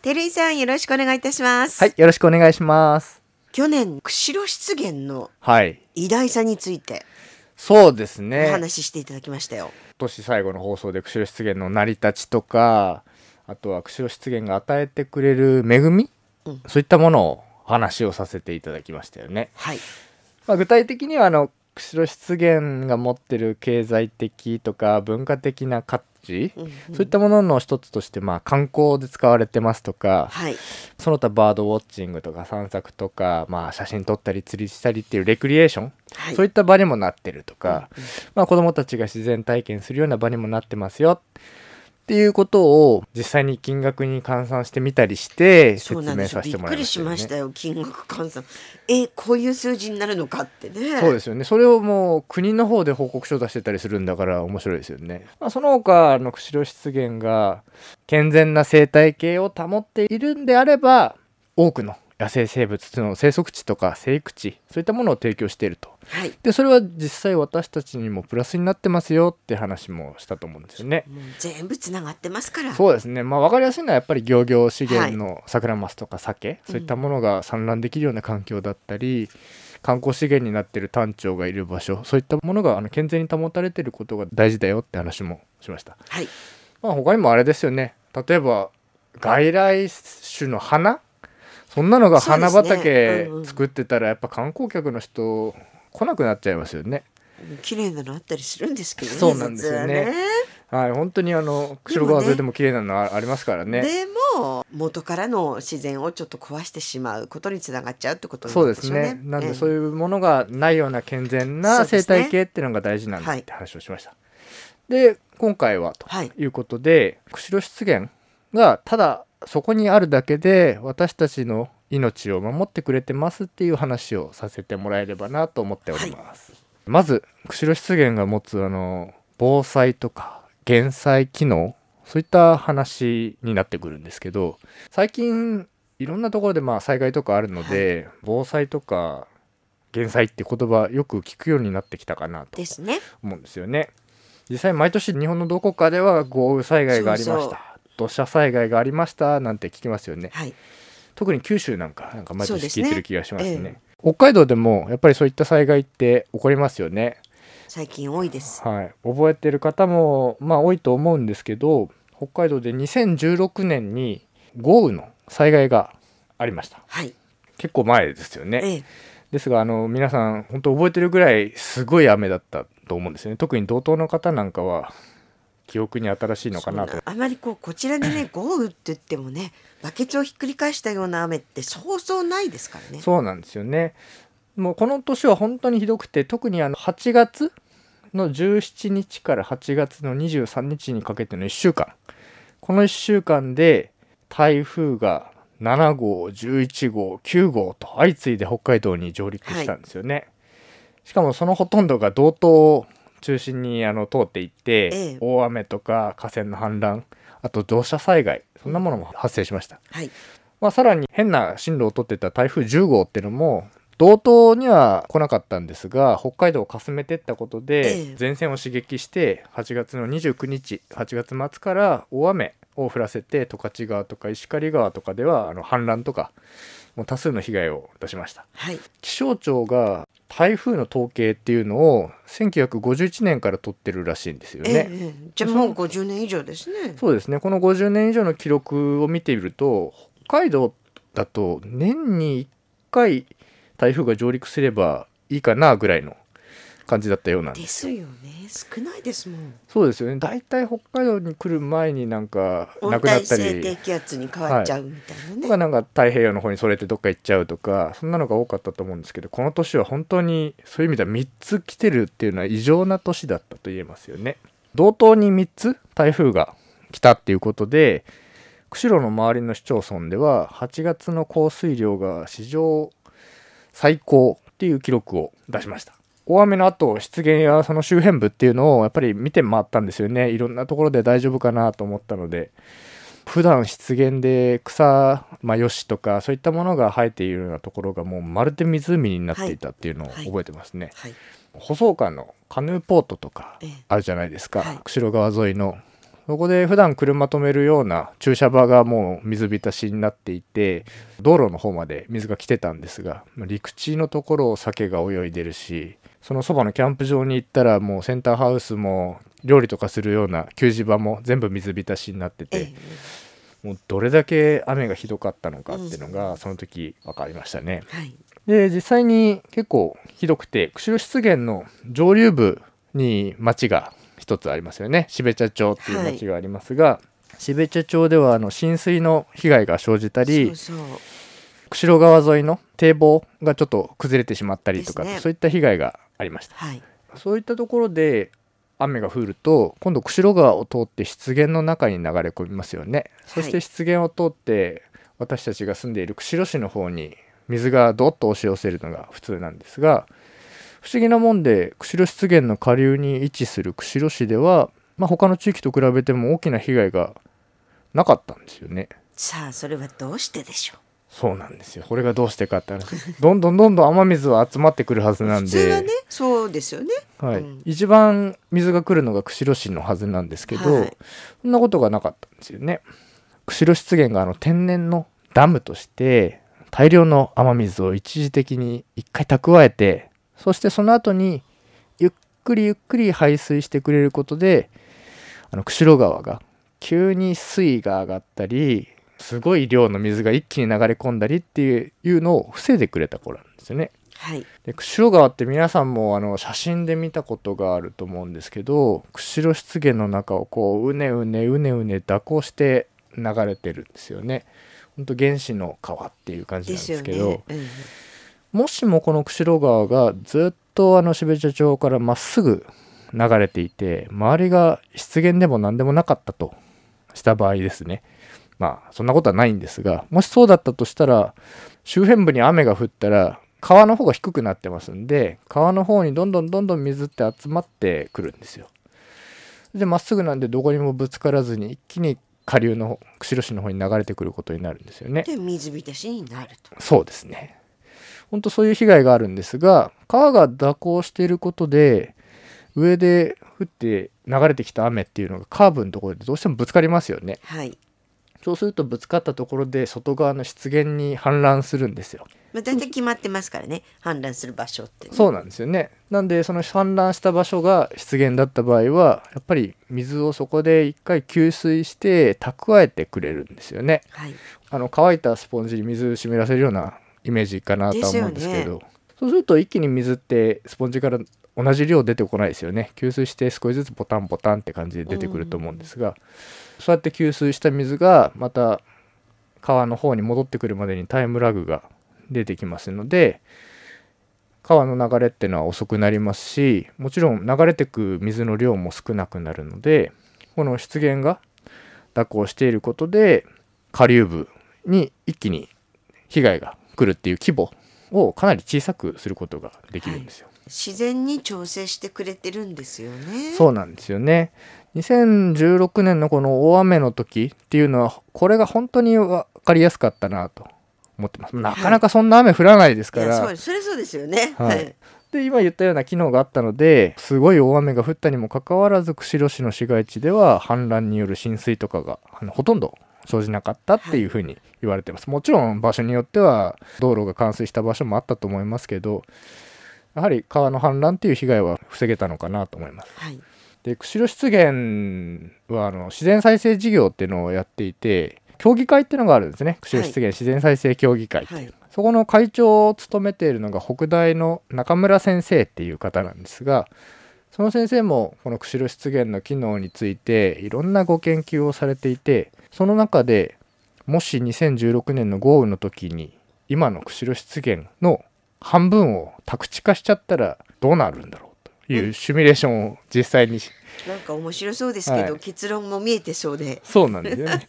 照井さんよろしくお願いいたします。はい、よろしくお願いします。去年釧路湿原のはい。偉大さについてそうですおね。話ししていただきましたよ。今年最後の放送で釧路湿原の成り立ちとか、あとは釧路湿原が与えてくれる恵み、うんそういったものを話をさせていただきましたよね。はい。まあ、具体的にはあの釧路湿原が持ってる経済的とか文化的な価値、うんうんそういったものの一つとしてまあ観光で使われてますとか、はい。その他バードウォッチングとか散策とか、まあ、写真撮ったり釣りしたりっていうレクリエーション、はい。そういった場にもなってるとか、うんうんまあ、子どもたちが自然体験するような場にもなってますよっていうことを実際に金額に換算してみたりして説そうなんですよ。明させてびっくりしもらいましたよね。ましたよ。金額換算。え、こういう数字になるのかってね。そうですよねそれをもう国の方で報告書出してたりするんだから面白いですよね、まあ、その他あの釧路湿原が健全な生態系を保っているんであれば多くの野生生物の生息地とか生育地そういったものを提供していると。はい。でそれは実際私たちにもプラスになってますよって話もしたと思うんですよね。全部つながってますから。そうですね。まあ分かりやすいのはやっぱり漁業資源のサクラマスとか鮭、そういったものが産卵できるような環境だったり、観光資源になってるタンチョウがいる場所そういったものがあの健全に保たれてることが大事だよって話もしました。はい。まあ他にもあれですよね。例えば外来種の花そんなのが花畑作ってたらやっぱ観光客の人来なくなっちゃいますよね。綺麗なのあったりするんですけどね。そうなんですよね。実ははい本当にあの釧路川沿いでも綺麗なのあありますからね。でも元からの自然をちょっと壊してしまうことにつながっちゃうってことそうなんですね。ね。なんでそうういうものがないような健全な生態系っていうのが大事なんだはい。って話をしました。で今回はとはい。いうことで、釧路湿原がただそこにあるだけで私たちの命を守ってくれてますっていう話をさせてもらえればなと思っております。まず釧路湿原が持つあの防災とか減災機能そういった話になってくるんですけど最近いろんなところでまあ災害とかあるので、防災とか減災って言葉よく聞くようになってきたかなと。思うんですよね。実際毎年日本のどこかでは豪雨災害がありましたそうそう土砂災害がありましたなんて聞きますよね。はい。特に九州なんかなんか毎年聞いてる気がしますねええ北海道でもやっぱりそういった災害って起こりますよね最近多いです。はい覚えてる方もまあ多いと思うんですけど北海道で2016年に豪雨の災害がありましたはい。結構前ですよねええ。ですがあの皆さん本当覚えてるぐらいすごい雨だったと思うんですよね特に道東の方なんかは記憶に新しいのかなとあまりこうこちらでね 豪雨って言ってもねバケツをひっくり返したような雨ってそうそうないですからね。そうなんですよね。もうこの年は本当にひどくて特にあの8月の17日から8月の23日にかけての1週間この1週間で台風が7号11号9号と相次いで北海道に上陸したんですよね。しかもそのほとんどが道東を中心にあの通っていって、ええ大雨とか河川の氾濫あと土砂災害そんなものも発生しました。はい。まあ、さらに変な進路をとってた台風10号っていうのも道東には来なかったんですが北海道をかすめてったことでええ前線を刺激して8月の29日8月末から大雨を降らせて十勝川とか石狩川とかではあの氾濫とかもう多数の被害を出しましたはい。気象庁が台風の統計っていうのを1951年から取ってるらしいんですよええね。ええじゃあもう50年以上ですね。そうですねこの50年以上の記録を見てみると北海道だと年に1回台風が上陸すればいいかなぐらいの感じだったようなんでですすよね。少ないですもん。そうですよね大体北海道に来る前になんか温亡くなった帯性低り気圧に変わっちゃうみたいなね。とかなんか太平洋の方にそれてどっか行っちゃうとかそんなのが多かったと思うんですけどこの年は本当にそういう意味では3つ来てるっていうのは異常な年だったと言えますよね。同等に3つ台風が来たっていうことで釧路の周りの市町村では8月の降水量が史上最高っていう記録を出しました大雨の後湿原やその周辺部っていうのをやっぱり見て回ったんですよね。いろんなところで大丈夫かなと思ったので。普段湿原で草、まあ、よしとかそういったものが生えているようなところがもうまるで湖になっていたっていうのをはい。覚えてますね、はい。舗装館のカヌーポートとかええ。あるじゃないですか、はい。釧路川沿いの。そこで普段車止めるような駐車場がもう水浸しになっていて道路の方まで水が来てたんですがまあ陸地のところを鮭が泳いでるしそのそばのキャンプ場に行ったらもうセンターハウスも料理とかするような給仕場も全部水浸しになっててええ。もうどれだけ雨がひどかったのかっていうのがその時分かりましたね。はい。で実際に結構ひどくて釧路湿原の上流部に町が一つありますよね。標茶町っていう町がありますが、標茶町ではあの浸水の被害が生じたり釧路川沿いの堤防がちょっと崩れてしまったりとか、ね。そういった被害がありました。はい。そういったところで雨が降ると今度釧路川を通って湿原の中に流れ込みますよね、そして湿原を通って私たちが住んでいる釧路市の方に水がどっと押し寄せるのが普通なんですが不思議なもんで釧路湿原の下流に位置する釧路市では、まあ、他の地域と比べても大きな被害がなかったんですよね。さあそれはどうしてでしょう？そうなんですよ。これがどうしてかって話。どんどんどんどん雨水は集まってくるはずなんで。普通はねそうですよね。はい。うん。一番水が来るのが釧路市のはずなんですけど、はい。そんなことがなかったんですよね。釧路湿原があの天然のダムとして大量の雨水を一時的に一回蓄えてそしてその後にゆっくりゆっくり排水してくれることであの釧路川が急に水位が上がったりすごい量の水が一気に流れ込んだりっていうのを防いでくれた頃なんですよね。はいで釧路川って皆さんもあの写真で見たことがあると思うんですけど釧路湿原の中をこううねうねうねうね蛇行して流れてるんですよね。ほんと原始の川っていう感じなんですよですけどね、うんもしもこの釧路川がずっとあの標茶町からまっすぐ流れていて周りが湿原でも何でもなかったとした場合ですねまあそんなことはないんですがもしそうだったとしたら周辺部に雨が降ったら川の方が低くなってますんで川の方にどんどんどんどん水って集まってくるんですよでまっすぐなんでどこにもぶつからずに一気に下流の釧路市の方に流れてくることになるんですよねで水浸しになるとそうですね。本当そういう被害があるんですが川が蛇行していることで上で降って流れてきた雨っていうのがカーブのところでどうしてもぶつかりますよね。はい、そうするとぶつかったところで外側の湿原に氾濫するんですよ。まあ、大体決まってますからね。氾濫する場所ってね、そうなんですよね。なんでその氾濫した場所が湿原だった場合はやっぱり水をそこで一回給水して蓄えてくれるんですよね。はい。あの乾いたスポンジに水湿らせるようなイメージかなとは思うんですけど。でそうすると一気に水ってスポンジから同じ量出てこないですよね。給水して少しずつボタンボタンって感じで出てくると思うんですが、そうやって給水した水がまた川の方に戻ってくるまでにタイムラグが出てきますので川の流れっていうのは遅くなりますしもちろん流れてく水の量も少なくなるのでこの湿原が蛇行していることで下流部に一気に被害が来るっていう規模をかなり小さくすることができるんですよ。自然に調整してくれてるんですよねそうなんですよね。2016年のこの大雨の時っていうのはこれが本当に分かりやすかったなと。思ってます。なかなかそんな雨降らないですから。いやそれそうですよね。はい。で今言ったような機能があったのですごい大雨が降ったにもかかわらず釧路市の市街地では氾濫による浸水とかがあのほとんど生じなかったっていうふうに言われてます、もちろん場所によっては道路が冠水した場所もあったと思いますけどやはり川の氾濫っていう被害は防げたのかなと思います。はいで釧路湿原はあの自然再生事業っていうのをやっていて協議会っていうのがあるんですね。釧路湿原自然再生協議会。っていう、はい。そこの会長を務めているのが北大の中村先生っていう方なんですがその先生もこの釧路湿原の機能についていろんなご研究をされていてその中でもし2016年の豪雨の時に今の釧路湿原の半分を宅地化しちゃったらどうなるんだろう。というシミュレーションを実際になんか面白そうですけど、はい。結論も見えてそうで。そうなんですよね。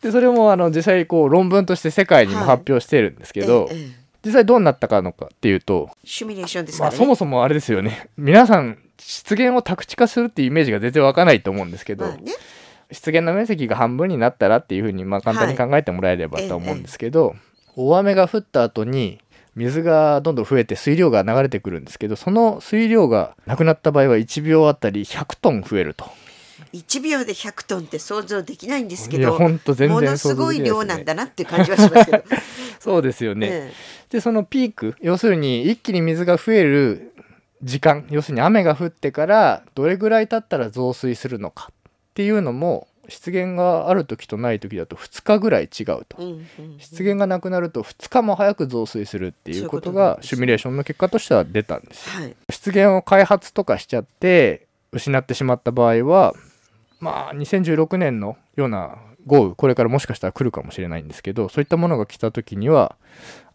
でそれもあの実際こう論文として世界にも発表してるんですけど、ええええ。実際どうなったかのかっていうと、シミュレーションですかまあ、そもそもあれですよね。皆さん湿原を宅地化するっていうイメージが全然湧かないと思うんですけど、まあね。湿原の面積が半分になったらっていうふうにまあ簡単に考えてもらえればと思うんですけど、大雨が降った後に水がどんどん増えて水量が流れてくるんですけどその水量がなくなった場合は1秒あたり100トン増えると。1秒で100トンって想像できないんですけいやどほんと全然ものすごい想像できないですね。量なんだなっていう感じはしますけど、そうですよね。え。でそのピーク要するに一気に水が増える時間要するに雨が降ってからどれぐらい経ったら増水するのかっていうのも湿源がある時とない時だと2日ぐらい違うとえ。うんうんうん湿源がなくなると2日も早く増水するっていうことがシミュレーションの結果としては出たんですよ。はいを開発とかしちゃって失ってしまった場合はまあ2016年のような豪雨これからもしかしたら来るかもしれないんですけどそういったものが来た時には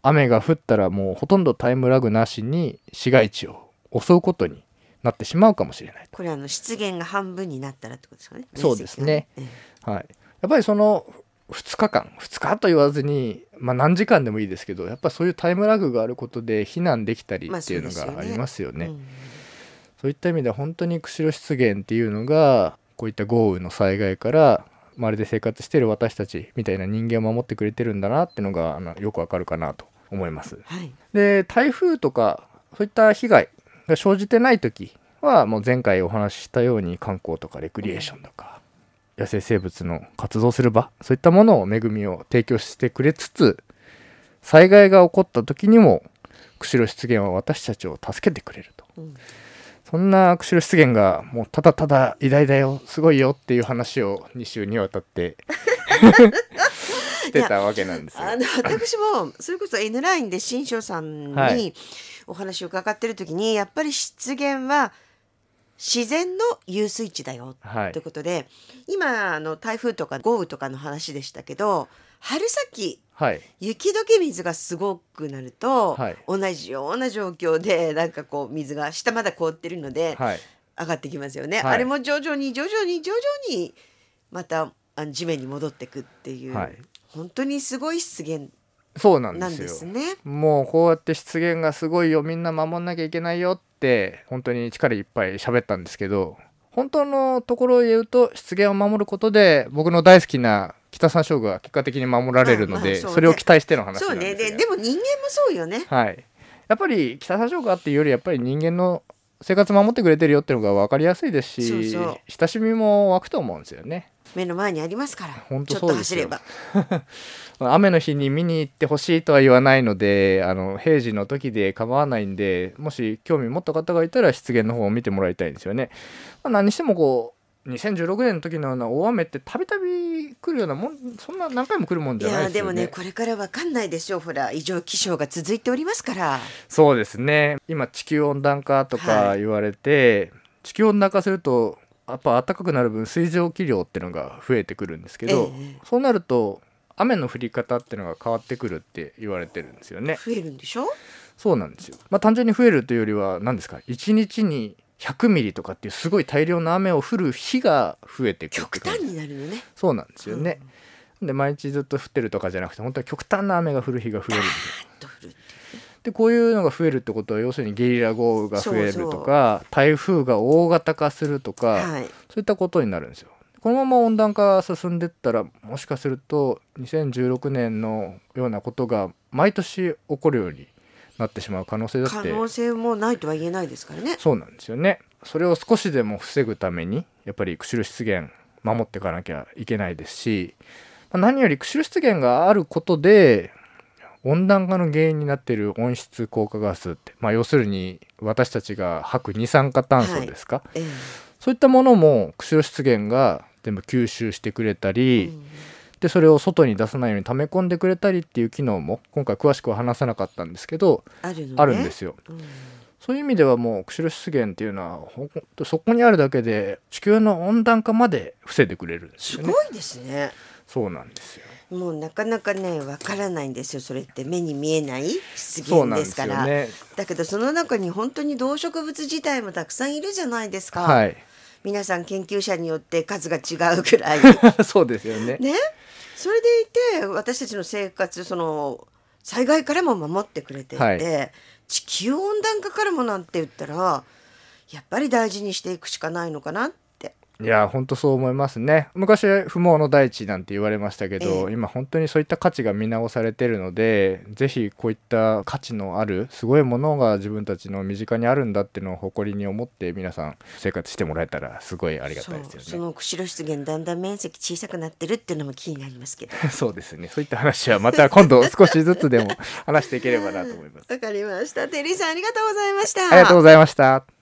雨が降ったらもうほとんどタイムラグなしに市街地を襲うことになってしまうかもしれない。これあの湿源が半分になったらってことですかね。そうですね。はい、やっぱりその2日間2日と言わずに、まあ、何時間でもいいですけどやっぱそういうタイムラグがあることで避難できたりまあっていうのがありますよね。ええうんそういった意味では本当に釧路湿原っていうのがこういった豪雨の災害からまるで生活している私たちみたいな人間を守ってくれてるんだなっていうのがあのよくわかるかなと思います。はい。で台風とかそういった被害が生じてない時はもう前回お話ししたように観光とかレクリエーションとか野生生物の活動する場そういったものを恵みを提供してくれつつ災害が起こった時にも釧路湿原は私たちを助けてくれると。うんそんな釧路湿原がもうただただ偉大だよすごいよっていう話を2週にわたってし てたわけなんですよ。あの私もそれこそ N ラインで新庄さんはい。にお話を伺ってる時にやっぱり湿原は自然の遊水地だよはい。ということで、今あの台風とか豪雨とかの話でしたけど春先はい。雪解け水がすごくなると、はい。同じような状況でなんかこう水が下まだ凍ってるのではい。上がってきますよね、はい。あれも徐々に徐々に徐々にまたあの地面に戻ってくっていう、はい本当にすごい湿原そうなんですよ。ね。もうこうやって湿原がすごいよみんな守んなきゃいけないよって本当に力いっぱい喋ったんですけど本当のところを言うと湿原を守ることで僕の大好きな北山椒が結果的に守られるので、まあまあそうねそれを期待しての話そうなんですよ。ねででも人間もそうよね。はい、やっぱり北山椒がっていうよりやっぱり人間の生活守ってくれてるよっていうのが分かりやすいですしそうそう親しみも湧くと思うんですよね。目の前にありますから本当ちょっと走れば 雨の日に見に行ってほしいとは言わないのであの平時の時で構わないんでもし興味持った方がいたら湿原の方を見てもらいたいんですよね。まあ、何にしてもこう2016年の時のような大雨ってたびたび来るようなもんそんな何回も来るもんいじゃないやでもですよね。ねこれからわかんないでしょう。ほら異常気象が続いておりますから。そうですね。今地球温暖化とかはい。言われて、地球温暖化するとやっぱ暖かくなる分水蒸気量っていうのが増えてくるんですけど、ええ。そうなると雨の降り方っていうのが変わってくるって言われてるんですよね。増えるんでしょ？そうなんですよ。まあ単純に増えるというよりは何ですか？1日に100ミリとかっていうすごい大量の雨を降る日が増えてくる極端になるのね。そうなんですよね。で毎日ずっと降ってるとかじゃなくて本当に極端な雨が降る日が増えるんでこういうのが増えるってことは要するにゲリラ豪雨が増えるとか台風が大型化するとか、はい。そういったことになるんですよ。このまま温暖化進んでったらもしかすると2016年のようなことが毎年起こるようになってしまう可能性だって。可能性もないとは言えないですからね。そうなんですよね。それを少しでも防ぐためにやっぱり釧路湿原守っていかなきゃいけないですし、まあ何より釧路湿原があることで温暖化の原因になっている温室効果ガスって、まあ、要するに私たちが吐く二酸化炭素ですか、ええ。そういったものも釧路湿原が全部吸収してくれたり、うんでそれを外に出さないように溜め込んでくれたりっていう機能も今回詳しくは話さなかったんですけど、あるのねあるんですよ。うんそういう意味ではもう釧路湿原っていうのはほんとそこにあるだけで地球の温暖化まで防いでくれるんですすよね。ごいですねそうなんですよ。もうなかなかねわからないんですよそれって目に見えない湿原ですからよね。だけどその中に本当に動植物自体もたくさんいるじゃないですか、はい。皆さん研究者によって数が違うくらい。そうですよね。ね。それでいて私たちの生活その災害からも守ってくれていて、はい。地球温暖化からもなんて言ったらやっぱり大事にしていくしかないのかなっていや本当そう思いますね。昔は不毛の大地なんて言われましたけど、ええ。今本当にそういった価値が見直されてるのでぜひこういった価値のあるすごいものが自分たちの身近にあるんだっていうのを誇りに思って皆さん生活してもらえたらすごいありがたいですよね。その釧路湿原だんだん面積小さくなってるっていうのも気になりますけど。そうですね。そういった話はまた今度少しずつでも話していければなと思います。わかりました。テリーさんありがとうございました。ありがとうございました